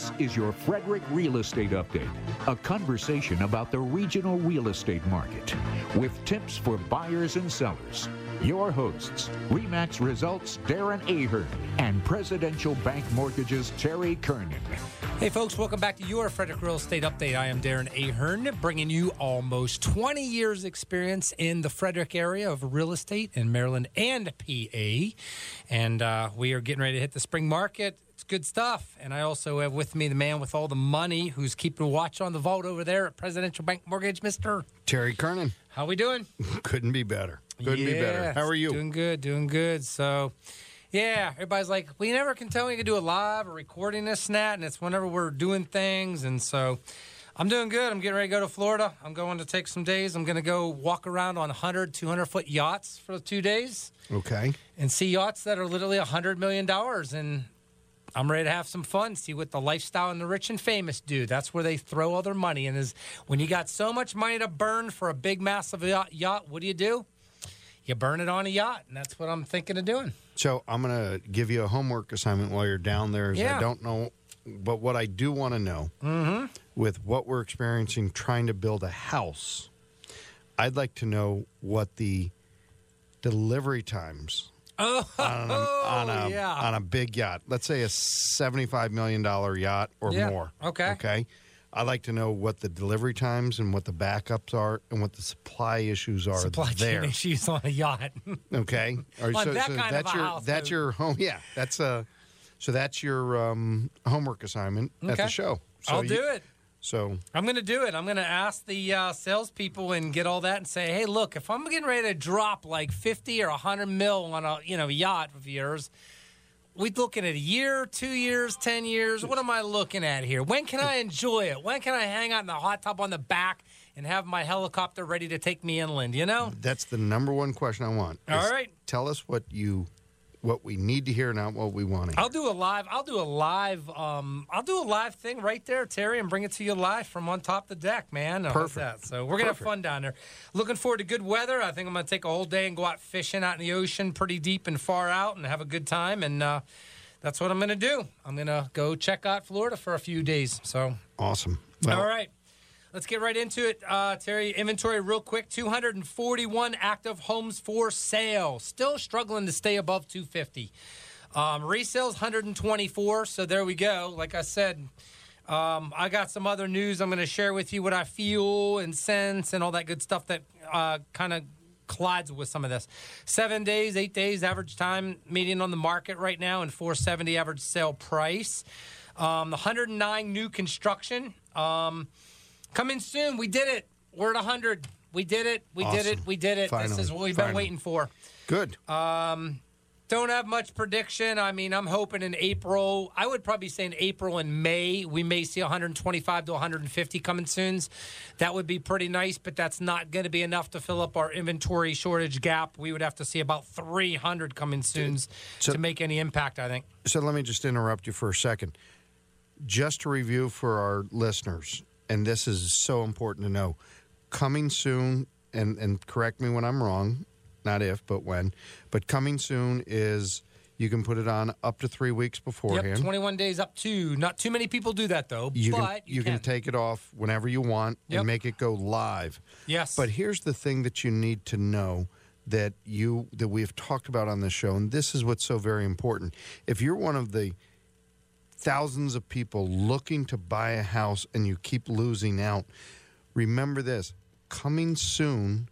This is your Frederick Real Estate Update, a conversation about the regional real estate market with tips for buyers and sellers. Your hosts, REMAX Results Darren Ahern and Presidential Bank Mortgages Terry Kernan. Hey, folks, welcome back to your Frederick Real Estate Update. I am Darren Ahern, bringing you almost 20 years' experience in the Frederick area of real estate in Maryland and PA. And uh, we are getting ready to hit the spring market. It's good stuff. And I also have with me the man with all the money who's keeping watch on the vault over there at Presidential Bank Mortgage, Mr. Terry Kernan. How are we doing? Couldn't be better. Couldn't be better. How are you? Doing good, doing good. So, yeah, everybody's like, we never can tell when you can do a live or recording this and that, and it's whenever we're doing things. And so, I'm doing good. I'm getting ready to go to Florida. I'm going to take some days. I'm going to go walk around on 100, 200 foot yachts for two days Okay. and see yachts that are literally $100 million. And I'm ready to have some fun, see what the lifestyle and the rich and famous do. That's where they throw all their money. And is when you got so much money to burn for a big, massive yacht, yacht what do you do? You burn it on a yacht, and that's what I'm thinking of doing. So I'm going to give you a homework assignment while you're down there. Yeah. I don't know, but what I do want to know Mm-hmm. with what we're experiencing trying to build a house, I'd like to know what the delivery times Oh, on a, on a, yeah. on a big yacht, let's say a $75 million yacht or Yeah. more. Okay. Okay. I'd like to know what the delivery times and what the backups are and what the supply issues are Supply there. chain issues on a yacht. Okay. All right, On that kind of that's a your house, that's though. your home. Yeah, that's uh So that's your um, homework assignment at Okay. the show. So I'll do it. So I'm going to do it. I'm going to ask the uh, salespeople and get all that and say, hey, look, if I'm getting ready to drop like 50 or 100 mil on a you know yacht of yours, we looking at a year, two years, 10 years. What am I looking at here? When can I enjoy it? When can I hang out in the hot tub on the back and have my helicopter ready to take me inland? You know? that's the number one question I want. All right. Tell us what you what we need to hear, not what we want to hear. I'll do a live. I'll do a live. Um, I'll do a live thing right there, Terry, and bring it to you live from on top of the deck, man. How's Perfect. that? So we're gonna have fun down there. Looking forward to good weather. I think I'm gonna take a whole day and go out fishing out in the ocean, pretty deep and far out, and have a good time. And uh, that's what I'm gonna do. I'm gonna go check out Florida for a few days. So Awesome. Well, all right. Let's get right into it, uh, Terry. Inventory, real quick 241 active homes for sale. Still struggling to stay above 250. Um, resales 124. So there we go. Like I said, um, I got some other news. I'm going to share with you what I feel and sense and all that good stuff that uh, kind of collides with some of this. Seven days, eight days average time median on the market right now, and 470 average sale price. Um, 109 new construction. Um, coming soon. We did it. We're at 100. We did it. We did it. We did it. this is what we've been waiting for. good. Um, don't have much prediction. I mean, I'm hoping in April. I would probably say in April and May we may see 125 to 150 coming soon. That would be pretty nice, but that's not going to be enough to fill up our inventory shortage gap. We would have to see about 300 coming soon So- to make any impact. I think. so let me just interrupt you for a second. Just to review for our listeners, and this is so important to know. Coming soon, and, and correct me when I'm wrong, not if, but when, but coming soon is you can put it on up to three weeks beforehand. Yep, 21 days up to. Not too many people do that though, you can but you, can. take it off whenever you want Yep. and make it go live. Yes. But here's the thing that you need to know that you that we've talked about on the show, and this is what's so very important. If you're one of the thousands of people looking to buy a house and you keep losing out, remember this: coming soon,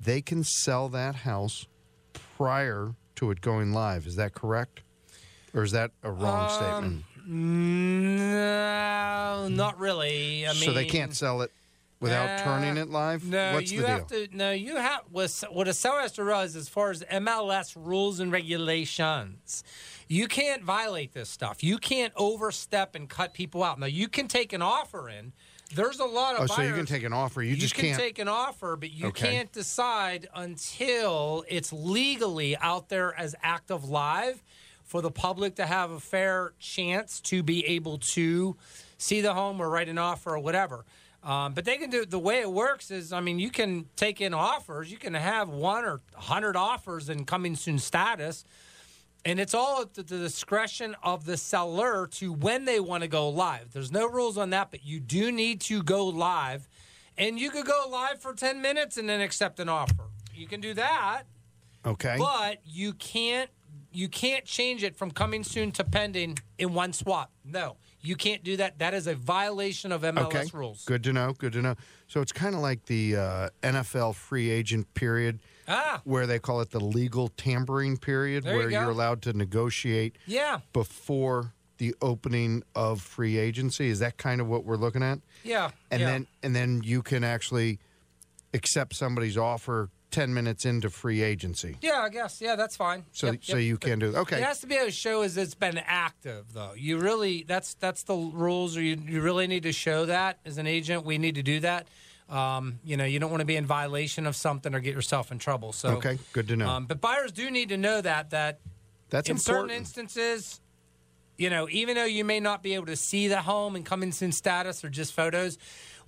they can sell that house prior to it going live. Is that correct? Or is that a wrong Um, statement? No, not really. I mean, so they can't sell it without Uh, turning it live. No, What's you the have deal? to. No, you have. What what a seller has to realize as far as MLS rules and regulations, you can't violate this stuff. You can't overstep and cut people out. Now you can take an offer in. There's a lot of Oh, so you can take an offer. You, just can can't. take an offer, but you Okay. can't decide until it's legally out there as active live for the public to have a fair chance to be able to see the home or write an offer or whatever. Um, but they can do the way it works is, I mean, you can take in offers. You can have one or hundred offers in coming soon status And it's all at the discretion of the seller to when they want to go live. There's no rules on that, but you do need to go live. And you could go live for 10 minutes and then accept an offer. You can do that, Okay. but you can't you can't change it from coming soon to pending in one swap. No. You can't do that. That is a violation of MLS okay. rules. Good to know. Good to know. So it's kind of like the uh, NFL free agent period. Ah. Where they call it the legal tampering period, There you where go. are allowed to negotiate Yeah. before the opening of free agency. Is that kind of what we're looking at? Yeah. And yeah. then and then you can actually accept somebody's offer ten minutes into free agency. Yeah, I guess. Yeah, that's fine. So Yep, so yep. you can do okay. It has to be able to show as it's been active, though. You really that's that's the rules, or you, you really need to show that as an agent. We need to do that. Um, you know, you don't want to be in violation of something or get yourself in trouble. So Okay, good to know. Um, but buyers do need to know that that That's in important. certain instances, you know, even though you may not be able to see the home and come in soon status or just photos,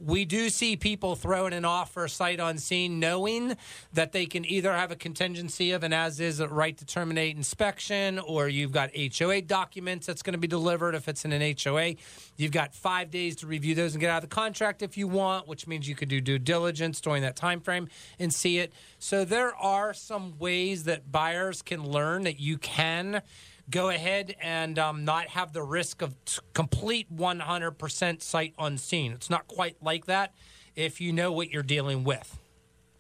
we do see people throwing an offer sight unseen, knowing that they can either have a contingency of an as is right to terminate inspection, or you've got HOA documents that's going to be delivered if it's in an HOA. You've got five days to review those and get out of the contract if you want, which means you could do due diligence during that time frame and see it. So there are some ways that buyers can learn that you can go ahead and um, not have the risk of t- complete 100% sight unseen. It's not quite like that if you know what you're dealing with.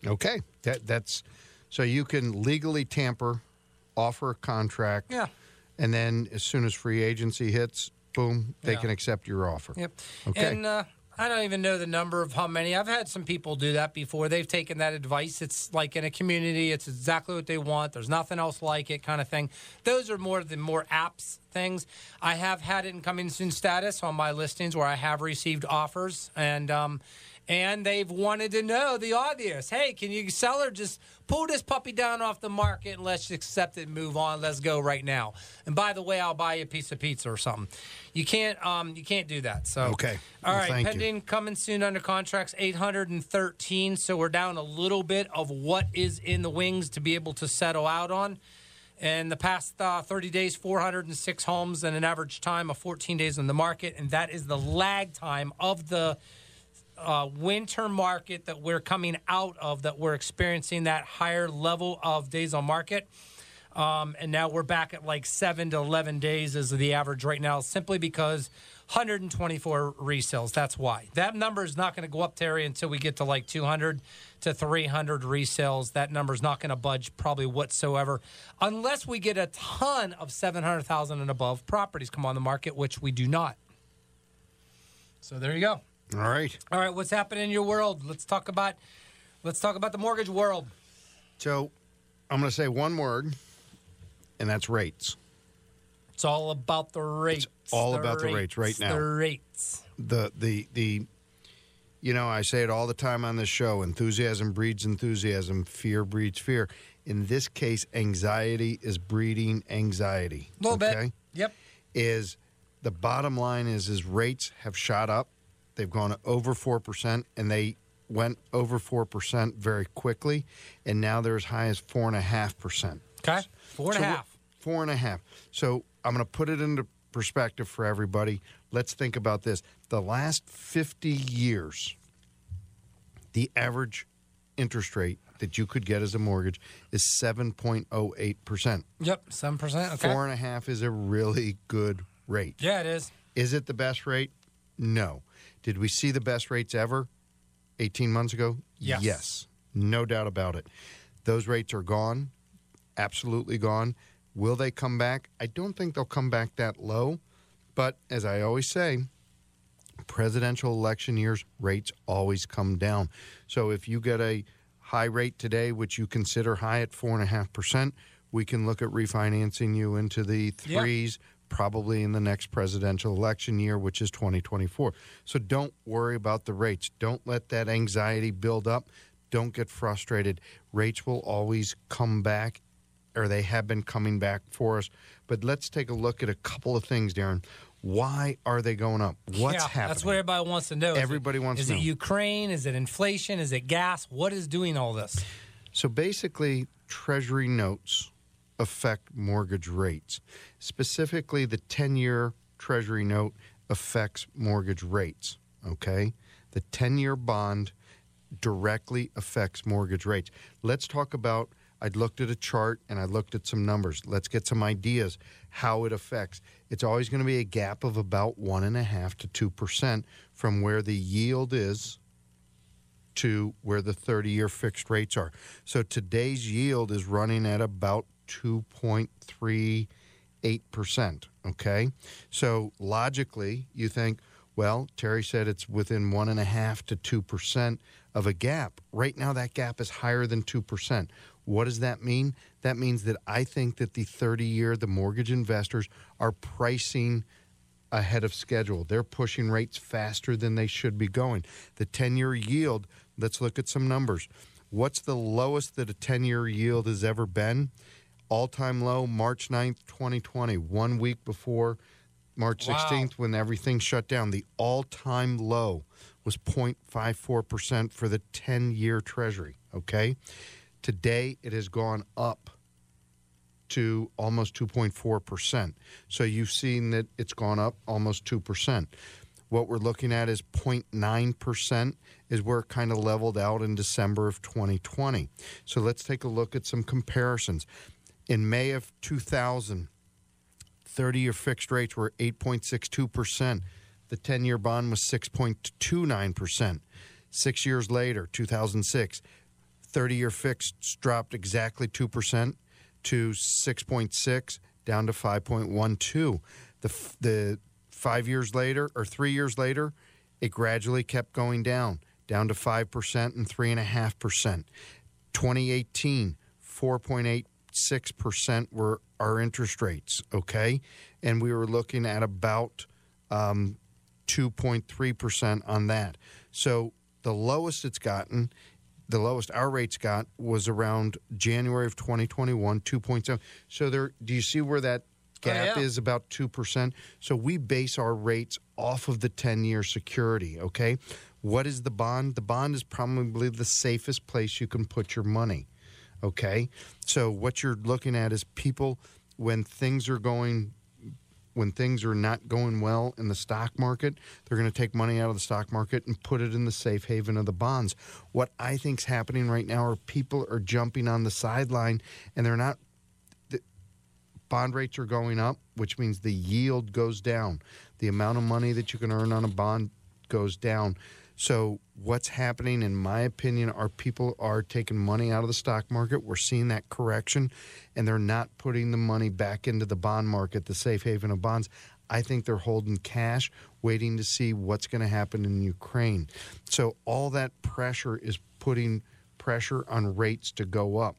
Okay, that that's so you can legally tamper, offer a contract, Yeah. and then as soon as free agency hits, boom, they Yeah. can accept your offer. Yep. Okay. And uh, I don't even know the number of how many. I've had some people do that before. They've taken that advice. It's like in a community, it's exactly what they want. There's nothing else like it, kind of thing. Those are more the more apps things. I have had it in coming soon status on my listings where I have received offers and. Um, and they've wanted to know the obvious. Hey, can you seller just pull this puppy down off the market and let's accept it and move on. Let's go right now. And by the way, I'll buy you a piece of pizza or something. You can't um you can't do that. So Okay. All Well, right, thank you. pending coming soon under contracts 813. So we're down a little bit of what is in the wings to be able to settle out on. In the past uh, 30 days, 406 homes and an average time of 14 days on the market, and that is the lag time of the uh, winter market that we're coming out of, that we're experiencing that higher level of days on market. Um, and now we're back at like seven to 11 days is the average right now, simply because 124 resales. That's why. That number is not going to go up, Terry, until we get to like 200 to 300 resales. That number is not going to budge probably whatsoever unless we get a ton of 700,000 and above properties come on the market, which we do not. So there you go. All right. All right, what's happening in your world? Let's talk about let's talk about the mortgage world. So I'm going to say one word, and that's rates. It's all about the rates. all about the rates right now. The rates. The the the you know, I say it all the time on this show, enthusiasm breeds enthusiasm, fear breeds fear. In this case, anxiety is breeding anxiety. A little okay? bit. Yep. is the bottom line is is rates have shot up. They've gone over four percent, and they went over four percent very quickly, and now they're as high as four and a half percent. Okay. Four and a So half. we're- Four and a half. So I'm going to put it into perspective for everybody. Let's think about this. The last 50 years, the average interest rate that you could get as a mortgage is 7.08 percent. Yep. Seven percent. Okay. Four and a half is a really good rate. Yeah, it is. Is it the best rate? No. Did we see the best rates ever 18 months ago? Yes. Yes. No doubt about it. Those rates are gone. Absolutely gone. Will they come back? I don't think they'll come back that low. But as I always say, presidential election years, rates always come down. So if you get a high rate today, which you consider high at 4.5%, we can look at refinancing you into the Yeah. Probably in the next presidential election year, which is 2024. So don't worry about the rates. Don't let that anxiety build up. Don't get frustrated. Rates will always come back, or they have been coming back for us. But let's take a look at a couple of things, Darren. Why are they going up? What's yeah, happening? That's what everybody wants to know. Is it- Everybody wants is to it. Ukraine? Is it inflation? Is it gas? What is doing all this? So basically, Treasury notes affect mortgage rates. Specifically, the 10 year Treasury note affects mortgage rates. Okay? The 10 year bond directly affects mortgage rates. Let's talk about. I looked at a chart and I looked at some numbers. Let's get some ideas how it affects. It's always going to be a gap of about one and a half to two percent from where the yield is to where the 30 year fixed rates are. So today's yield is running at about 2.38%. Okay. So logically, you think, well, Terry said it's within one and a half to 2% of a gap. Right now, that gap is higher than 2%. What does that mean? That means that I think that the 30 year, the mortgage investors are pricing ahead of schedule. They're pushing rates faster than they should be going. The 10 year yield, let's look at some numbers. What's the lowest that a 10 year yield has ever been? All time low, March 9th, 2020, one week before March 16th when everything shut down. The all time low was 0.54% for the 10 year Treasury. Okay. Today it has gone up to almost 2.4%. So you've seen that it's gone up almost 2%. What we're looking at is 0.9% is where it kind of leveled out in December of 2020. So let's take a look at some comparisons. In May of 2000, 30 year fixed rates were 8.62%. The 10 year bond was 6.29%. Six years later, 2006, 30 year fixed dropped exactly 2% to 6.6 down to 5.12. The the 5 years later or 3 years later, it gradually kept going down, down to 5% and 3.5%. 2018, 4.86% were our interest rates, okay? And we were looking at about um, 2.3% on that. So the lowest it's gotten the lowest our rates got was around January of 2021, 2.7. So there, do you see where that gap oh, yeah. is about 2%? So we base our rates off of the 10 year security, okay? What is the bond? The bond is probably the safest place you can put your money, okay? So what you're looking at is people, when things are going when things are not going well in the stock market, they're going to take money out of the stock market and put it in the safe haven of the bonds. What I think is happening right now are people are jumping on the sideline and they're not. The bond rates are going up, which means the yield goes down. The amount of money that you can earn on a bond goes down. So what's happening, in my opinion, are people are taking money out of the stock market. We're seeing that correction, and they're not putting the money back into the bond market, the safe haven of bonds. I think they're holding cash, waiting to see what's going to happen in Ukraine. So all that pressure is putting pressure on rates to go up.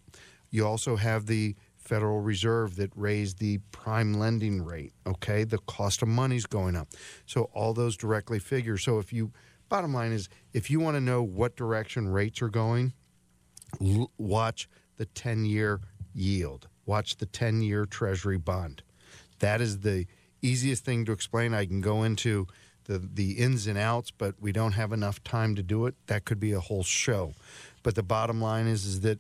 You also have the Federal Reserve that raised the prime lending rate. Okay, the cost of money's going up. So all those directly figure. So if you bottom line is if you want to know what direction rates are going, l- watch the 10 year yield, watch the 10 year Treasury bond. That is the easiest thing to explain. I can go into the, the ins and outs, but we don't have enough time to do it. That could be a whole show. But the bottom line is, is that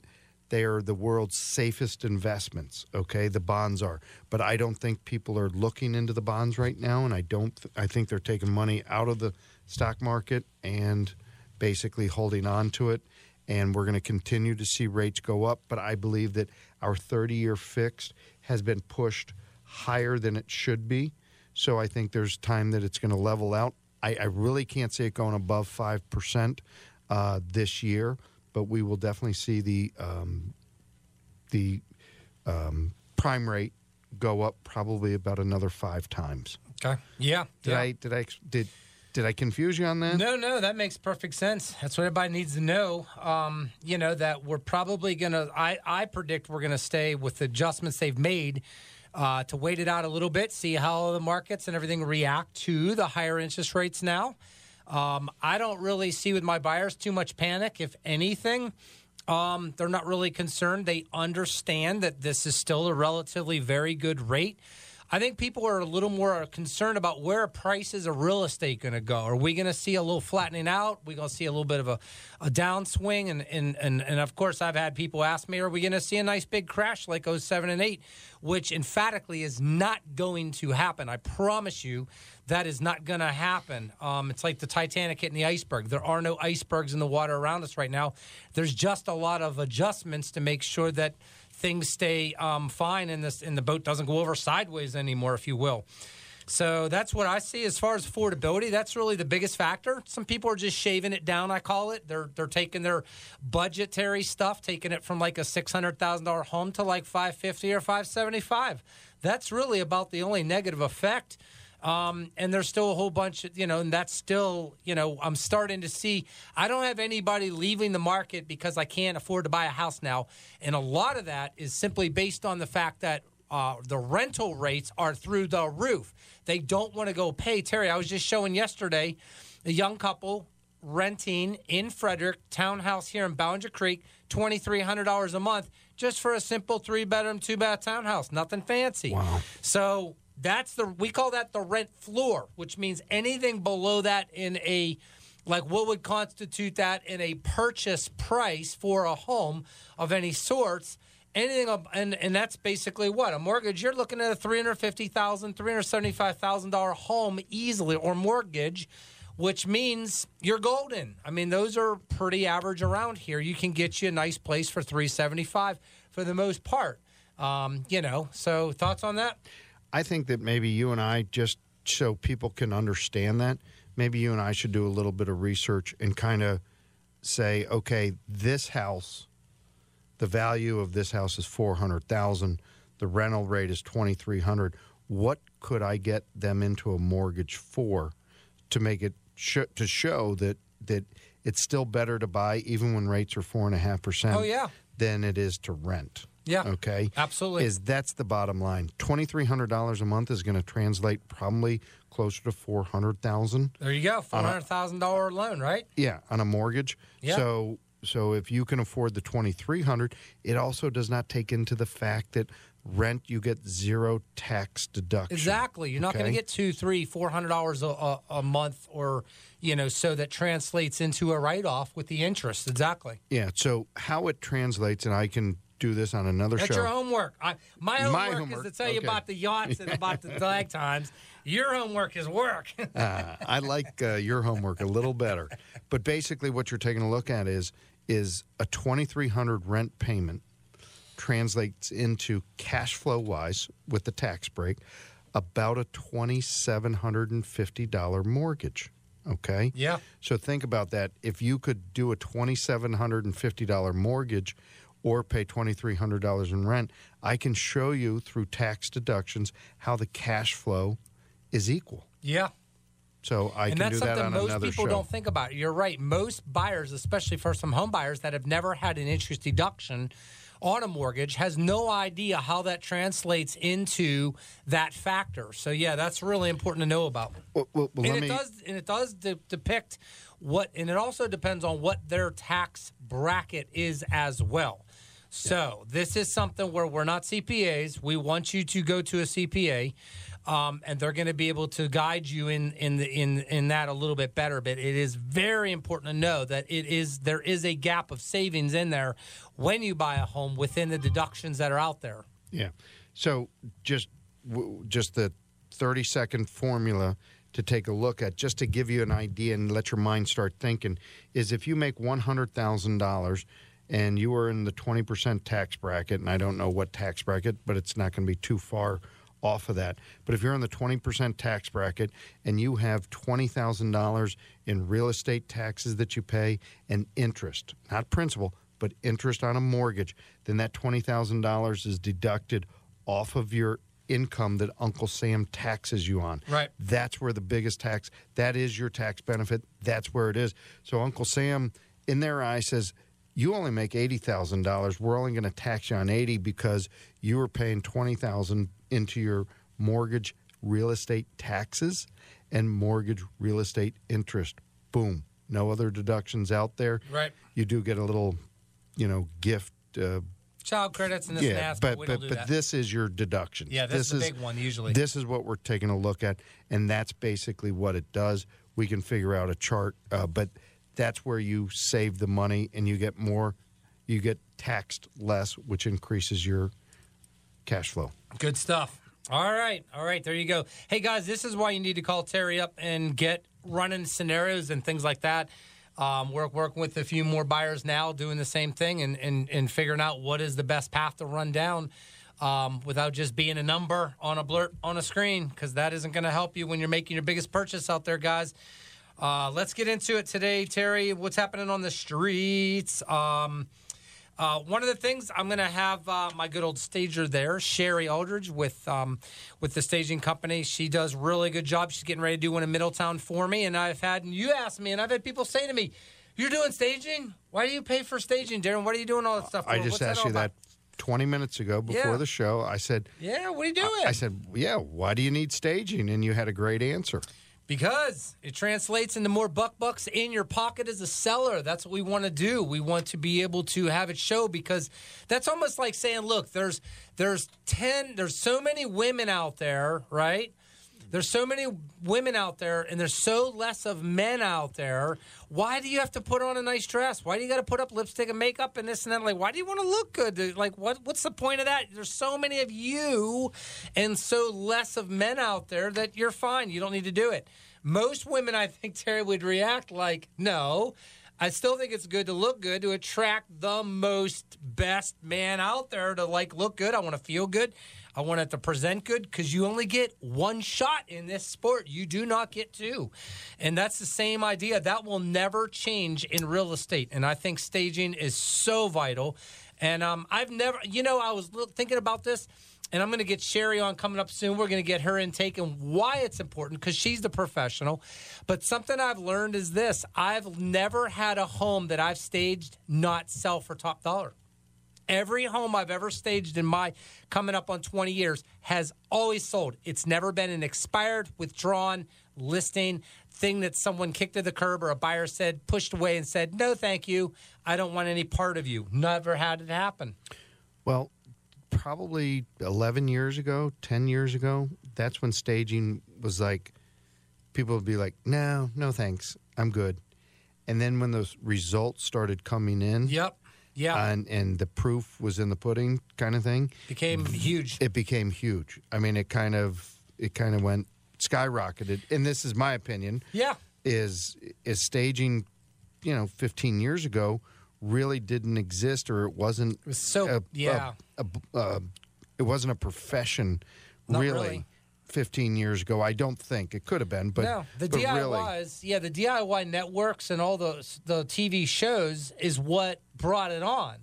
they are the world's safest investments. Okay, the bonds are, but I don't think people are looking into the bonds right now, and I don't. Th- I think they're taking money out of the stock market and basically holding on to it. And we're going to continue to see rates go up. But I believe that our 30 year fixed has been pushed higher than it should be. So I think there's time that it's going to level out. I, I really can't see it going above 5% uh, this year, but we will definitely see the, um, the um, prime rate go up probably about another five times. Okay. Yeah. Did yeah. I did I did did I confuse you on that? No, no, that makes perfect sense. That's what everybody needs to know. Um, you know that we're probably gonna. I I predict we're gonna stay with the adjustments they've made. Uh, to wait it out a little bit, see how the markets and everything react to the higher interest rates now. Um, I don't really see with my buyers too much panic. If anything, um, they're not really concerned. They understand that this is still a relatively very good rate. I think people are a little more concerned about where prices of real estate going to go. Are we going to see a little flattening out? we going to see a little bit of a, a downswing? And, and, and, and of course, I've had people ask me, are we going to see a nice big crash like 07 and 8? Which emphatically is not going to happen. I promise you that is not going to happen. Um, it's like the Titanic hitting the iceberg. There are no icebergs in the water around us right now. There's just a lot of adjustments to make sure that – things stay um, fine and this and the boat doesn't go over sideways anymore, if you will. So that's what I see as far as affordability. That's really the biggest factor. Some people are just shaving it down. I call it. They're they're taking their budgetary stuff, taking it from like a six hundred thousand dollar home to like five fifty or five seventy five. That's really about the only negative effect. Um, and there's still a whole bunch, of, you know, and that's still, you know, I'm starting to see. I don't have anybody leaving the market because I can't afford to buy a house now, and a lot of that is simply based on the fact that uh, the rental rates are through the roof. They don't want to go pay. Terry, I was just showing yesterday a young couple renting in Frederick townhouse here in Ballenger Creek, twenty three hundred dollars a month just for a simple three bedroom, two bath townhouse. Nothing fancy. Wow. So that's the we call that the rent floor, which means anything below that in a like what would constitute that in a purchase price for a home of any sorts anything and and that's basically what a mortgage you're looking at a $350,000 $375,000 home easily or mortgage which means you're golden. I mean those are pretty average around here. You can get you a nice place for 375 for the most part. Um, you know, so thoughts on that? I think that maybe you and I, just so people can understand that, maybe you and I should do a little bit of research and kind of say, okay, this house, the value of this house is four hundred thousand. The rental rate is twenty three hundred. What could I get them into a mortgage for to make it sh- to show that that it's still better to buy even when rates are four and a half percent? Oh yeah, than it is to rent. Yeah. Okay. Absolutely. Is that's the bottom line. Twenty three hundred dollars a month is going to translate probably closer to four hundred thousand. There you go. Four hundred thousand dollar loan, right? Yeah, on a mortgage. Yeah. So so if you can afford the twenty three hundred, it also does not take into the fact that rent you get zero tax deduction. Exactly. You're not okay? going to get two, three, four hundred dollars a, a month, or you know, so that translates into a write off with the interest. Exactly. Yeah. So how it translates, and I can do this on another That's show. That's your homework. I, my homework, My homework, is to tell you about the yachts and about the lag times. Your homework is work. uh, I like uh, your homework a little better, but basically, what you're taking a look at is is a 2,300 rent payment translates into cash flow wise with the tax break about a $2,750 mortgage. Okay. yeah. So think about that. If you could do a $2,750 mortgage or pay $2,300 in rent, I can show you through tax deductions how the cash flow is equal. Yeah. So I and can that's do that something on most people don't think about. You're right. Most buyers, especially first time home buyers that have never had an interest deduction on a mortgage, has no idea how that translates into that factor. So yeah, that's really important to know about. Well, well, well, and it me, does and it does de- depict what and it also depends on what their tax bracket is as well. So this is something where we're not CPAs. We want you to go to a CPA, um, and they're going to be able to guide you in in the, in in that a little bit better. But it is very important to know that it is there is a gap of savings in there when you buy a home within the deductions that are out there. yeah. So just w- just the thirty second formula to take a look at, just to give you an idea and let your mind start thinking, is if you make one hundred thousand dollars and you are in the twenty percent tax bracket, and I don't know what tax bracket, but it's not going to be too far off of that. But if you're in the 20% tax bracket and you have $20,000 in real estate taxes that you pay and interest, not principal, but interest on a mortgage, then that $20,000 is deducted off of your income that Uncle Sam taxes you on. Right. That's where the biggest tax, that is your tax benefit. That's where it is. So Uncle Sam, in their eye, says, you only make eighty thousand dollars. We're only going to tax you on eighty because you were paying twenty thousand into your mortgage real estate taxes and mortgage real estate interest. Boom. No other deductions out there. Right. You do get a little, you know, gift uh, child credits and this and that, but but do but that. this is your deduction. Yeah, this is the big one usually. This is what we're taking a look at, and that's basically what it does. We can figure out a chart, uh, but that's where you save the money and you get more. You get taxed less, which increases your cash flow. Good stuff. All right. All right. There you go. Hey, guys, this is why you need to call Terry up and get running scenarios and things like that. Um, we're working with a few more buyers now doing the same thing and, and, and figuring out what is the best path to run down um, without just being a number on a blurt on a screen because that isn't going to help you when you're making your biggest purchase out there, guys. Uh, let's get into it today, Terry. What's happening on the streets? Um, uh, one of the things I'm going to have uh, my good old stager there, Sherry Aldridge, with um, with the staging company. She does really good job. She's getting ready to do one in Middletown for me, and I've had and you asked me, and I've had people say to me, "You're doing staging? Why do you pay for staging, Darren? What are you doing all that stuff?" I just What's asked all you that 20 minutes ago before Yeah. the show. I said, Yeah, what are you doing? I said, yeah. Why do you need staging? And you had a great answer. Because it translates into more buck bucks in your pocket as a seller. That's what we want to do. We want to be able to have it show because that's almost like saying, look, there's there's 10 there's so many women out there, right? There's so many women out there and there's so less of men out there. Why do you have to put on a nice dress? Why do you got to put up lipstick and makeup and this and that? Like, why do you want to look good? Like, what what's the point of that? There's so many of you and so less of men out there that you're fine. You don't need to do it. Most women, I think, Terry, would react like, no. I still think it's good to look good to attract the most best man out there to like look good. I want to feel good. I want it to present good because you only get one shot in this sport. You do not get two. And that's the same idea. That will never change in real estate. And I think staging is so vital. And um, I've never, you know, I was thinking about this and I'm going to get Sherry on coming up soon. We're going to get her intake and why it's important because she's the professional. But something I've learned is this I've never had a home that I've staged not sell for top dollar. Every home I've ever staged in my coming up on 20 years has always sold. It's never been an expired, withdrawn listing thing that someone kicked to the curb or a buyer said, pushed away and said, no, thank you. I don't want any part of you. Never had it happen. Well, probably 11 years ago, 10 years ago, that's when staging was like, people would be like, no, no thanks, I'm good. And then when those results started coming in, Yep. Yeah. and, and the proof was in the pudding kind of thing, Became huge. it became huge. I mean, it kind of, it kind of went skyrocketed. And this is my opinion. Yeah. is is staging, you know, 15 years ago really didn't exist or it wasn't it was so- a- yeah. a- a- it wasn't a profession really, really. 15 years ago. I don't think it could have been, but no, the but DIYs, really, yeah, the DIY networks and all those the TV shows is what brought it on.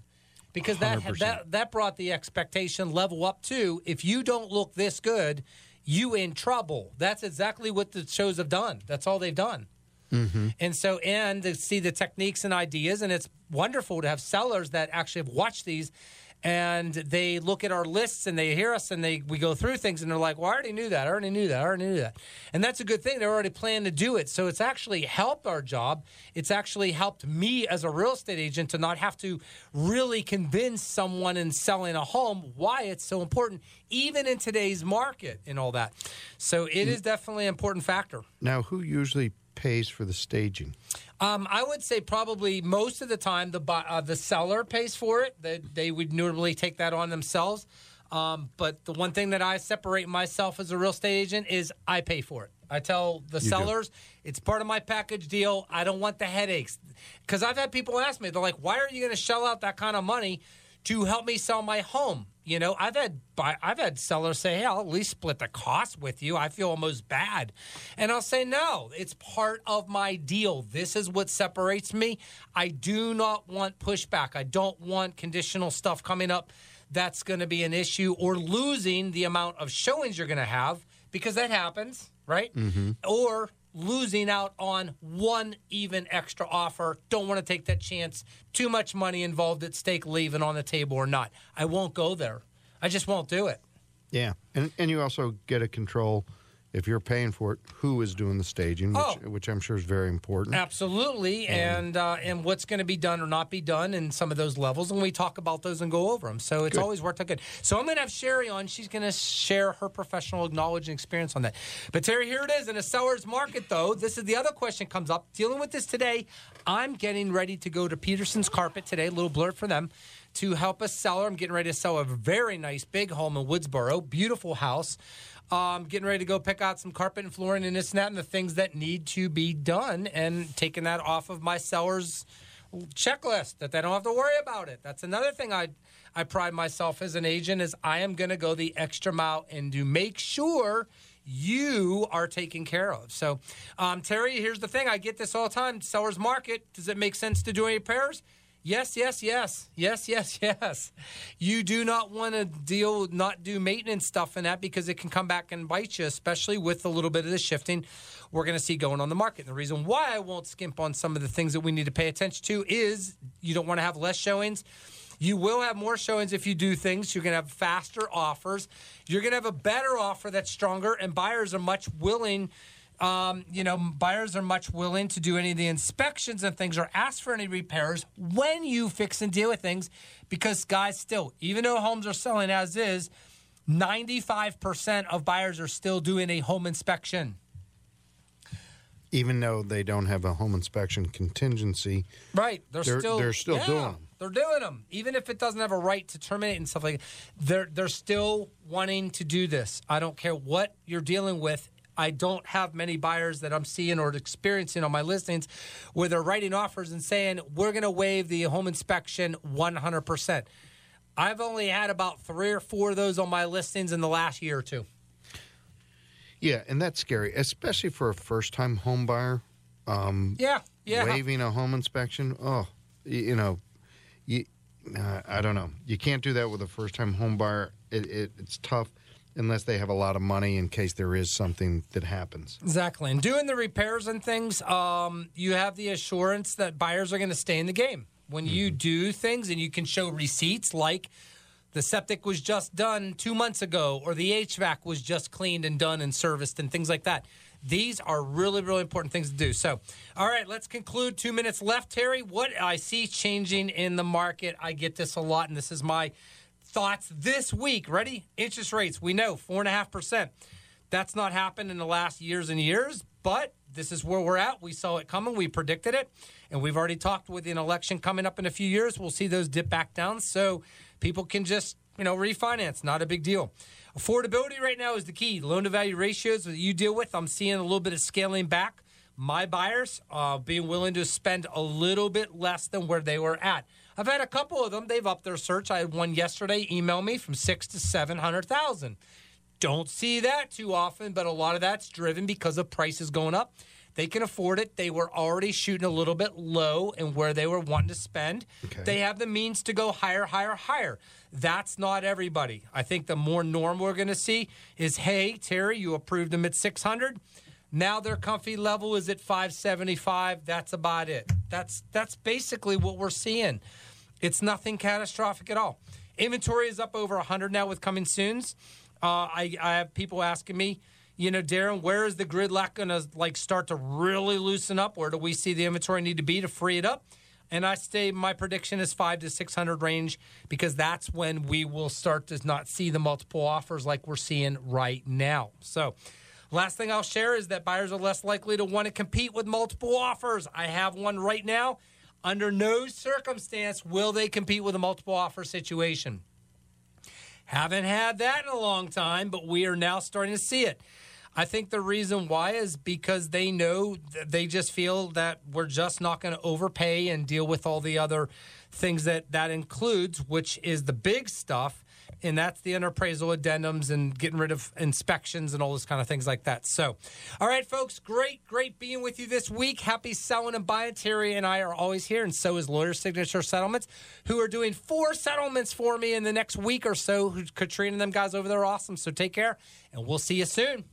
Because that 100%. that that brought the expectation level up to if you don't look this good, you in trouble. That's exactly what the shows have done. That's all they've done. Mm-hmm. And so, and to see the techniques and ideas, and it's wonderful to have sellers that actually have watched these, and they look at our lists and they hear us and they we go through things and they're like, "Well, I already knew that. I already knew that. I already knew that." And that's a good thing. They're already planning to do it, so it's actually helped our job. It's actually helped me as a real estate agent to not have to really convince someone in selling a home why it's so important, even in today's market and all that. So it mm. is definitely an important factor. now who usually pays for the staging? Um, I would say probably most of the time the uh, the seller pays for it. They, they would normally take that on themselves. Um, but the one thing that I separate myself as a real estate agent is I pay for it. I tell the do. sellers it's part of my package deal. I don't want the headaches because I've had people ask me, they're like, "Why are you going to shell out that kind of money to help me sell my home?" You know, I've had buy- I've had sellers say, "Hey, I'll at least split the cost with you." I feel almost bad, and I'll say, "No, it's part of my deal. This is what separates me. I do not want pushback. I don't want conditional stuff coming up that's going to be an issue or losing the amount of showings you're going to have because that happens, right? Mm-hmm. Or losing out on one even extra offer. Don't want to take that chance. Too much money involved at stake, leaving on the table or not. I won't go there. I just won't do it. Yeah, and and you also get to control if you're paying for it, who is doing the staging, which, Oh. which I'm sure is very important. Absolutely, and uh, and what's going to be done or not be done in some of those levels, and we talk about those and go over them. So it's Good. always worked out good. So I'm going to have Sherry on. She's going to share her professional knowledge and experience on that. But Terry, here it is in a seller's market, though. This is the other question comes up. Dealing with this today, I'm getting ready to go to Peterson's Carpet today. A little blurb for them. To help a seller, I'm getting ready to sell a very nice big home in Woodsboro, beautiful house. Um, getting ready to go pick out some carpet and flooring and this and that and the things that need to be done and taking that off of my seller's checklist that they don't have to worry about it. That's another thing I I pride myself as an agent is I am going to go the extra mile and to make sure you are taken care of. So, um, Terry, here's the thing: I get this all the time. Sellers market. Does it make sense to do any repairs? Yes, yes, yes, yes, yes, yes. You do not want to deal, not do maintenance stuff in that because it can come back and bite you, especially with a little bit of the shifting we're going to see going on the market. And the reason why I won't skimp on some of the things that we need to pay attention to is you don't want to have less showings. You will have more showings if you do things. You're going to have faster offers. You're going to have a better offer that's stronger, and buyers are much willing um, you know, buyers are much willing to do any of the inspections and things or ask for any repairs when you fix and deal with things because, guys, still, even though homes are selling as is, 95% of buyers are still doing a home inspection. Even though they don't have a home inspection contingency, Right. They're, They're- still they're still yeah, doing 'em. They're doing them. Even if it doesn't have a right to terminate and stuff like that, they're they're still wanting to do this. I don't care what you're dealing with. I don't have many buyers that I'm seeing or experiencing on my listings where they're writing offers and saying, we're going to waive the home inspection 100%. I've only had about three or four of those on my listings in the last year or two. yeah, and that's scary, especially for a first-time home buyer. Um, Yeah. Yeah. waiving a home inspection. Oh, y- you know, you, uh, I don't know. You can't do that with a first-time home buyer. It, it, it's tough unless they have a lot of money in case there is something that happens. Exactly. And doing the repairs and things, um, you have the assurance that buyers are going to stay in the game. When you do things and you can show receipts like the septic was just done two months ago or the HVAC was just cleaned and done and serviced and things like that. These are really, really important things to do. So, all right, let's conclude. Two minutes left, Terry. What I see changing in the market, I get this a lot, and this is my thoughts this week. Ready? Interest rates. We know four and a half percent. That's not happened in the last years and years, but this is where we're at. We saw it coming. We predicted it. And we've already talked with an election coming up in a few years. We'll see those dip back down so people can just, you know, refinance. Not a big deal. Affordability right now is the key. Loan to value ratios that you deal with, I'm seeing a little bit of scaling back. My buyers uh, being willing to spend a little bit less than where they were at. I've had a couple of them. They've upped their search. I had one yesterday email me from six to seven hundred thousand. Don't see that too often, but a lot of that's driven because of prices going up. They can afford it. They were already shooting a little bit low in where they were wanting to spend. Okay. They have the means to go higher, higher, higher. That's not everybody. I think the more norm we're going to see is, hey, Terry, you approved them at 600. Now their comfy level is at 575. That's about it. That's that's basically what we're seeing. It's nothing catastrophic at all. Inventory is up over 100 now with coming soons. Uh, I, I have people asking me, you know, Darren, where is the gridlock going to like start to really loosen up? Where do we see the inventory need to be to free it up? And I say my prediction is five to 600 range because that's when we will start to not see the multiple offers like we're seeing right now. So, last thing I'll share is that buyers are less likely to want to compete with multiple offers. I have one right now. Under no circumstance will they compete with a multiple offer situation. Haven't had that in a long time, but we are now starting to see it. I think the reason why is because they know they just feel that we're just not going to overpay and deal with all the other things that that includes, which is the big stuff, and that's the underappraisal addendums and getting rid of inspections and all those kind of things like that. So, all right, folks, great, great being with you this week. Happy selling and buying. Terry and I are always here, and so is Lawyer Signature Settlements, who are doing four settlements for me in the next week or so. Katrina and them guys over there are awesome. So take care, and we'll see you soon.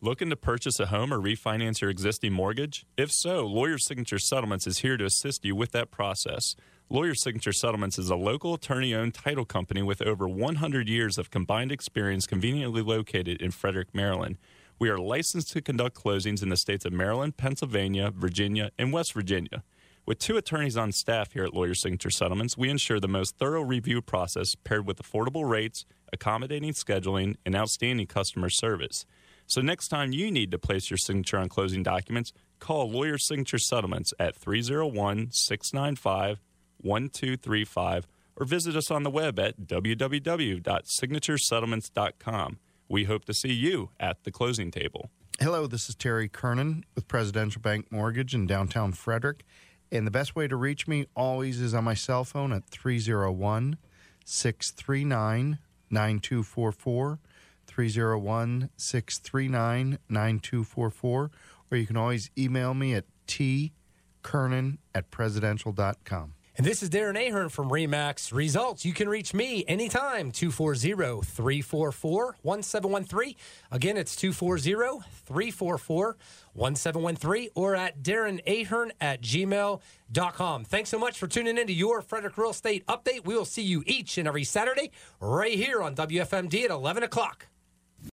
Looking to purchase a home or refinance your existing mortgage? If so, Lawyer Signature Settlements is here to assist you with that process. Lawyer Signature Settlements is a local attorney owned title company with over 100 years of combined experience conveniently located in Frederick, Maryland. We are licensed to conduct closings in the states of Maryland, Pennsylvania, Virginia, and West Virginia. With two attorneys on staff here at Lawyer Signature Settlements, we ensure the most thorough review process paired with affordable rates, accommodating scheduling, and outstanding customer service. So next time you need to place your signature on closing documents, call Lawyer Signature Settlements at 301 695 1235 or visit us on the web at www.signaturesettlements.com. We hope to see you at the closing table. Hello, this is Terry Kernan with Presidential Bank Mortgage in downtown Frederick. And the best way to reach me always is on my cell phone at 301 639 9244. 301 639 9244. Or you can always email me at tkernan at presidential.com. And this is Darren Ahern from RE/MAX Results. You can reach me anytime, 240 344 1713. Again, it's 240 344 1713 or at Darren Ahern at gmail.com. Thanks so much for tuning in to your Frederick Real Estate Update. We will see you each and every Saturday right here on WFMD at 11 o'clock.